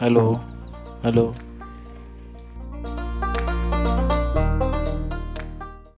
hello hello